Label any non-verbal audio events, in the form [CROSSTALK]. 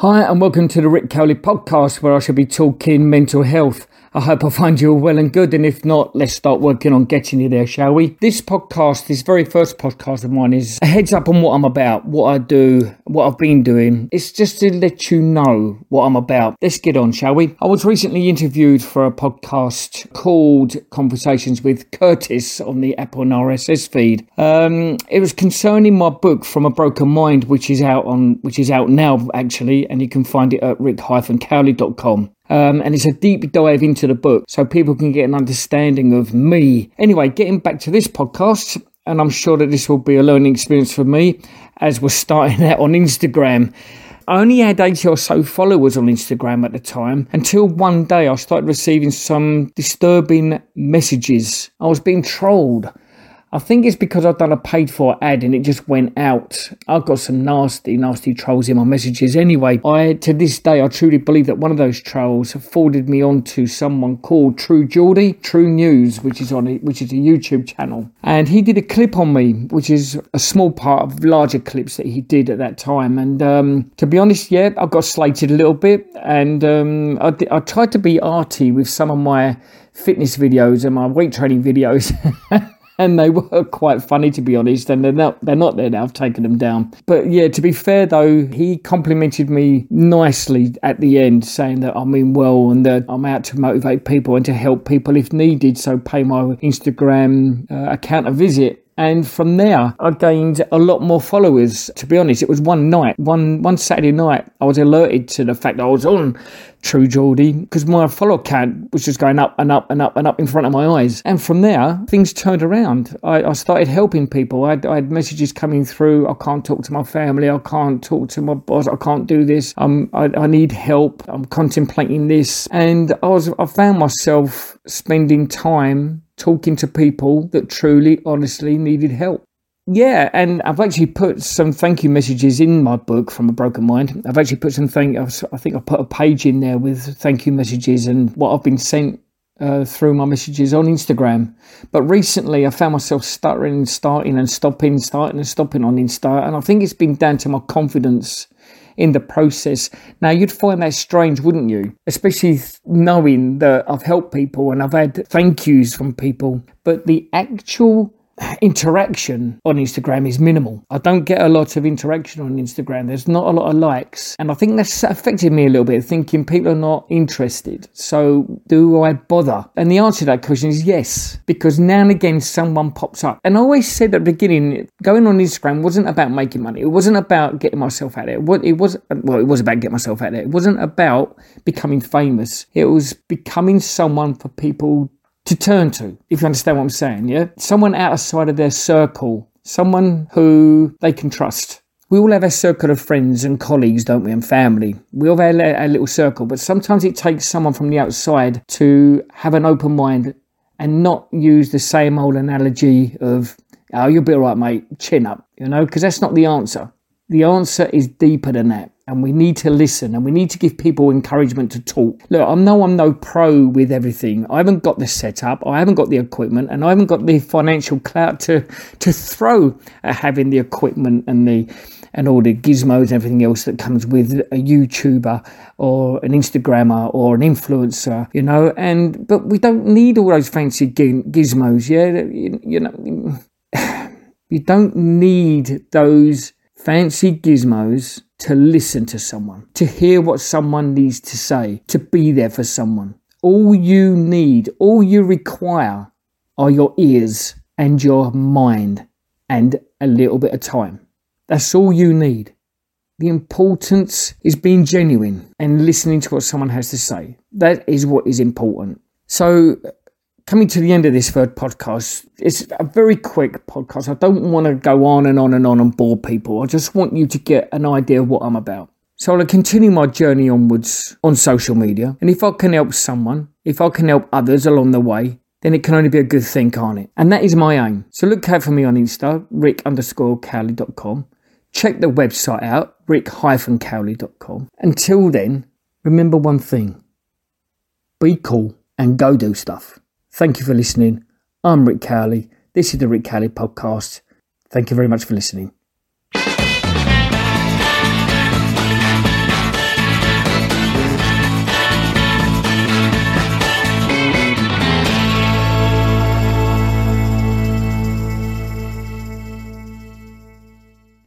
Hi, and welcome to the Rick Cowley podcast, where I shall be talking mental health. I hope I find you all well and good, and if not, let's start working on getting you there, shall we? This podcast, this very first podcast of mine, is a heads up on what I'm about, what I do, what I've been doing. It's just to let you know what I'm about. Let's get on, shall we? I was recently interviewed for a podcast called Conversations with Curtis on the Apple and RSS feed. Um, it was concerning my book From a Broken Mind, which is out on, which is out now actually, and you can find it at rick-cowley.com. Um, and it's a deep dive into the book so people can get an understanding of me. Anyway, getting back to this podcast, and I'm sure that this will be a learning experience for me as we're starting [LAUGHS] out on Instagram. I only had 80 or so followers on Instagram at the time until one day I started receiving some disturbing messages. I was being trolled. I think it's because I've done a paid for ad and it just went out. I've got some nasty, nasty trolls in my messages. Anyway, I to this day I truly believe that one of those trolls forwarded me on to someone called True Geordie, True News, which is on it, which is a YouTube channel, and he did a clip on me, which is a small part of larger clips that he did at that time. And um, to be honest, yeah, I got slated a little bit, and um, I, I tried to be arty with some of my fitness videos and my weight training videos. [LAUGHS] and they [LAUGHS] were quite funny to be honest. And they're not they're not there now. I've taken them down. But yeah, to be fair though, he complimented me nicely at the end, saying that I mean well and that I'm out to motivate people and to help people if needed. So pay my Instagram uh, account a visit and from there I gained a lot more followers. To be honest, it was one night, one one Saturday night, I was alerted to the fact that I was on True Geordie because my follow count was just going up and up and up and up in front of my eyes. And from there, things turned around. I, I started helping people. I, I, had messages coming through. I can't talk to my family. I can't talk to my boss. I can't do this. Um, I, I need help. I'm contemplating this, and I was I found myself spending time talking to people that truly, honestly needed help. Yeah, and I've actually put some thank you messages in my book from a broken mind. I've actually put some thank. I think I put a page in there with thank you messages and what I've been sent uh, through my messages on Instagram. But recently, I found myself stuttering, and starting and stopping, starting and stopping on Insta, and I think it's been down to my confidence in the process. Now, you'd find that strange, wouldn't you? Especially knowing that I've helped people and I've had thank yous from people, but the actual interaction on Instagram is minimal. I don't get a lot of interaction on Instagram. There's not a lot of likes. And I think that's affected me a little bit, thinking people are not interested. So do I bother? And the answer to that question is yes, because now and again someone pops up. And I always said at the beginning, going on Instagram wasn't about making money. It wasn't about getting myself out there. It was, well, it was about getting myself out there. It wasn't about becoming famous. It was becoming someone for people to turn to, if you understand what I'm saying, yeah? Someone outside of their circle, someone who they can trust. We all have a circle of friends and colleagues, don't we, and family. We all have a little circle, but sometimes it takes someone from the outside to have an open mind and not use the same old analogy of, oh, you'll be all right, mate, chin up, you know, because that's not the answer. The answer is deeper than that and we need to listen and we need to give people encouragement to talk. Look, I know I'm no pro with everything. I haven't got the setup, I haven't got the equipment, and I haven't got the financial clout to to throw at having the equipment and the and all the gizmos and everything else that comes with a YouTuber or an Instagrammer or an influencer, you know. And but we don't need all those fancy gizmos, yeah. You, you know, [SIGHS] you don't need those fancy gizmos to listen to someone, to hear what someone needs to say, to be there for someone. All you need, all you require are your ears and your mind and a little bit of time. That's all you need. The importance is being genuine and listening to what someone has to say. That is what is important. So, coming to the end of this third podcast, it's a very quick podcast. I don't want to go on and on and on and bore people. I just want you to get an idea of what I'm about. So I'll continue my journey onwards on social media. And if I can help someone, if I can help others along the way, then it can only be a good thing, can't it? And that is my aim. So look out for me on Insta, rick underscore cowley.com. Check the website out, rick-cowley.com. Until then, remember one thing. Be cool and go do stuff. Thank you for listening. I'm Rick Cowley. This is the Rick Cowley podcast. Thank you very much for listening.